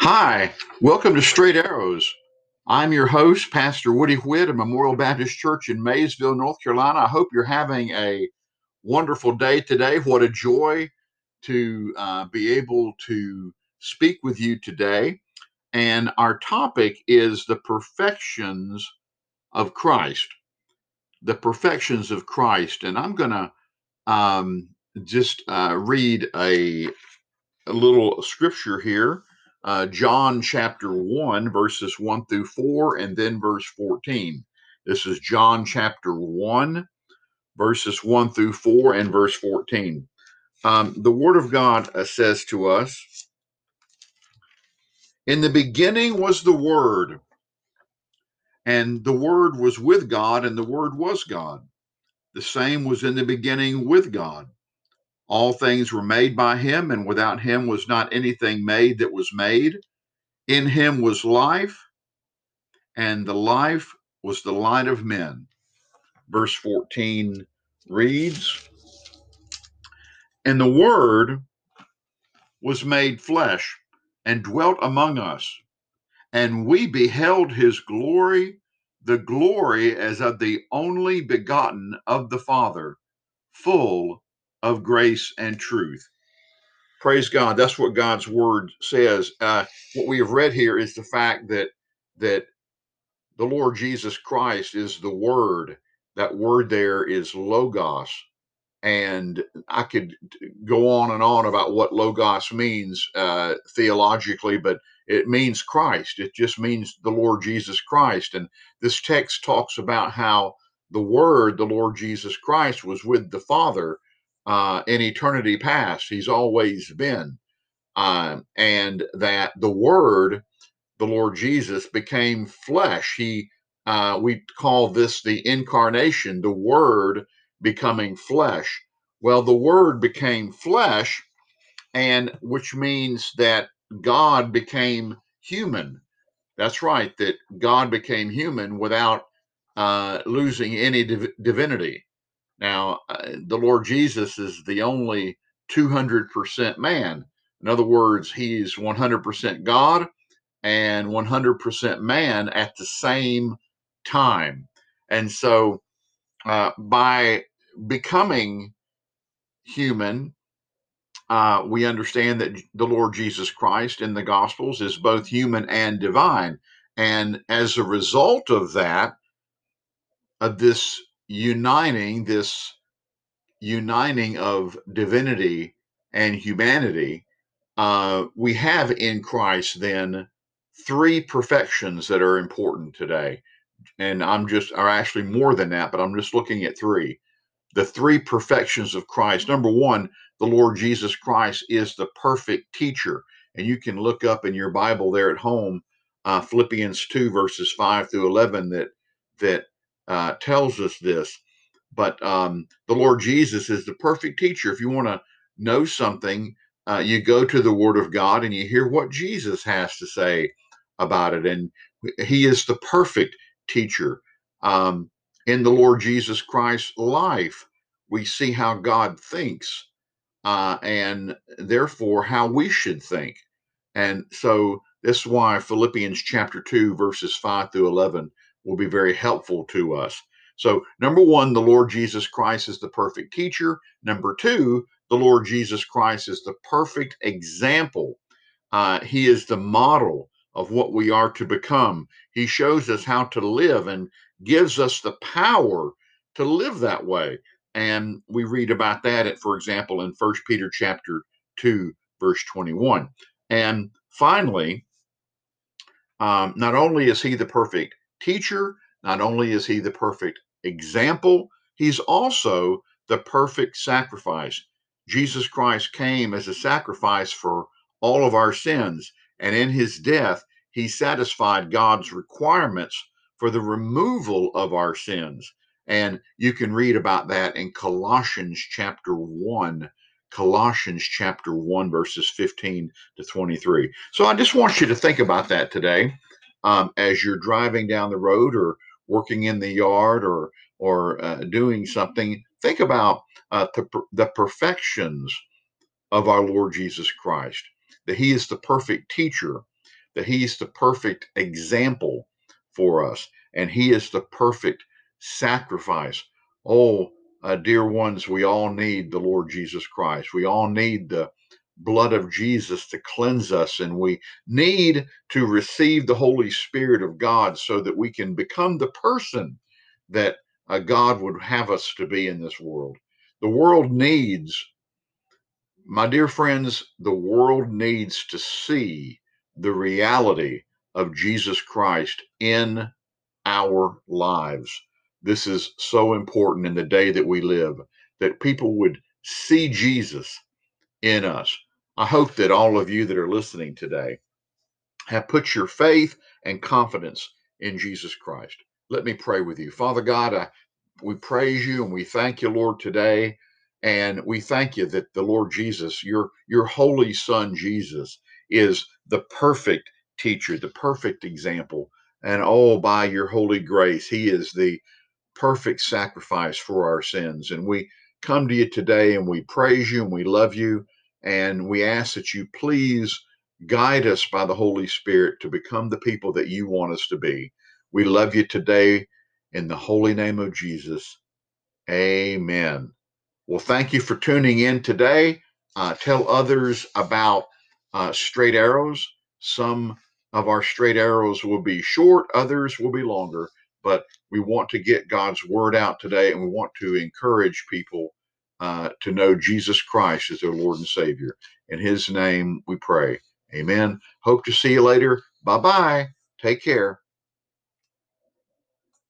Hi, welcome to Straight Arrows. I'm your host, Pastor Woody Whitt of Memorial Baptist Church in Maysville, North Carolina. I hope you're having a wonderful day today. What a joy to uh, be able to speak with you today. And our topic is the perfections of Christ. The perfections of Christ. And I'm going to um, just uh, read a, a little scripture here uh, John chapter 1, verses 1 through 4, and then verse 14. This is John chapter 1, verses 1 through 4, and verse 14. Um, the Word of God uh, says to us In the beginning was the Word, and the Word was with God, and the Word was God. The same was in the beginning with God. All things were made by him, and without him was not anything made that was made. In him was life, and the life was the light of men. Verse 14 reads And the Word was made flesh and dwelt among us, and we beheld his glory, the glory as of the only begotten of the Father, full of grace and truth. Praise God. That's what God's word says. Uh, what we have read here is the fact that that the Lord Jesus Christ is the Word. That word there is logos. And I could go on and on about what logos means uh, theologically, but it means Christ. It just means the Lord Jesus Christ. And this text talks about how the Word, the Lord Jesus Christ, was with the Father uh, in eternity past. He's always been. Uh, and that the Word the Lord Jesus became flesh. He uh, we call this the incarnation, the Word becoming flesh. Well, the Word became flesh, and which means that God became human. That's right, that God became human without uh, losing any div- divinity. Now, uh, the Lord Jesus is the only 200% man. In other words, he's 100% God and 100% man at the same time. And so uh, by becoming human, uh, we understand that the Lord Jesus Christ in the Gospels is both human and divine. And as a result of that, of this uniting, this uniting of divinity and humanity, uh, we have in Christ then three perfections that are important today. And I'm just, are actually more than that, but I'm just looking at three. The three perfections of Christ. Number one, the Lord Jesus Christ is the perfect teacher. And you can look up in your Bible there at home, uh, Philippians 2, verses 5 through 11, that, that uh, tells us this. But um, the Lord Jesus is the perfect teacher. If you want to know something, uh, you go to the Word of God and you hear what Jesus has to say about it. And He is the perfect teacher. Um, in the Lord Jesus Christ's life, we see how God thinks uh, and therefore how we should think. And so this is why Philippians chapter 2, verses 5 through 11 will be very helpful to us. So, number one, the Lord Jesus Christ is the perfect teacher. Number two, the Lord Jesus Christ is the perfect example. Uh, he is the model of what we are to become. He shows us how to live and gives us the power to live that way. And we read about that at, for example, in First Peter chapter 2, verse 21. And finally, um, not only is he the perfect teacher, not only is he the perfect example, he's also the perfect sacrifice. Jesus Christ came as a sacrifice for all of our sins, and in his death, he satisfied God's requirements for the removal of our sins. And you can read about that in Colossians chapter 1. Colossians chapter 1, verses 15 to 23. So I just want you to think about that today um, as you're driving down the road or working in the yard or or uh, doing something. Think about uh, the, the perfections of our Lord Jesus Christ. That He is the perfect teacher. that He's the perfect example for us, and He is the perfect sacrifice. Oh, uh, dear ones, we all need the Lord Jesus Christ. We all need the blood of Jesus to cleanse us, and we need to receive the Holy Spirit of God so that we can become the person that uh, God would have us to be in this world. The world needs, my dear friends, the world needs to see the reality of Jesus Christ in our lives. This is so important in the day that we live that people would see Jesus in us. I hope that all of you that are listening today have put your faith and confidence in Jesus Christ. Let me pray with you. Father God, I, we praise you and we thank you, Lord, today. And we thank you that the Lord Jesus, your, your holy son Jesus, is the perfect teacher, the perfect example. And oh, by your holy grace, he is the perfect sacrifice for our sins. And we come to you today and we praise you and we love you. And we ask that you please guide us by the Holy Spirit to become the people that you want us to be. We love you today in the holy name of Jesus. Amen. Well, thank you for tuning in today. Uh, tell others about uh, straight arrows. Some of our straight arrows will be short, others will be longer, but we want to get God's word out today and we want to encourage people uh, to know Jesus Christ as their Lord and Savior. In His name we pray. Amen. Hope to see you later. Bye bye. Take care.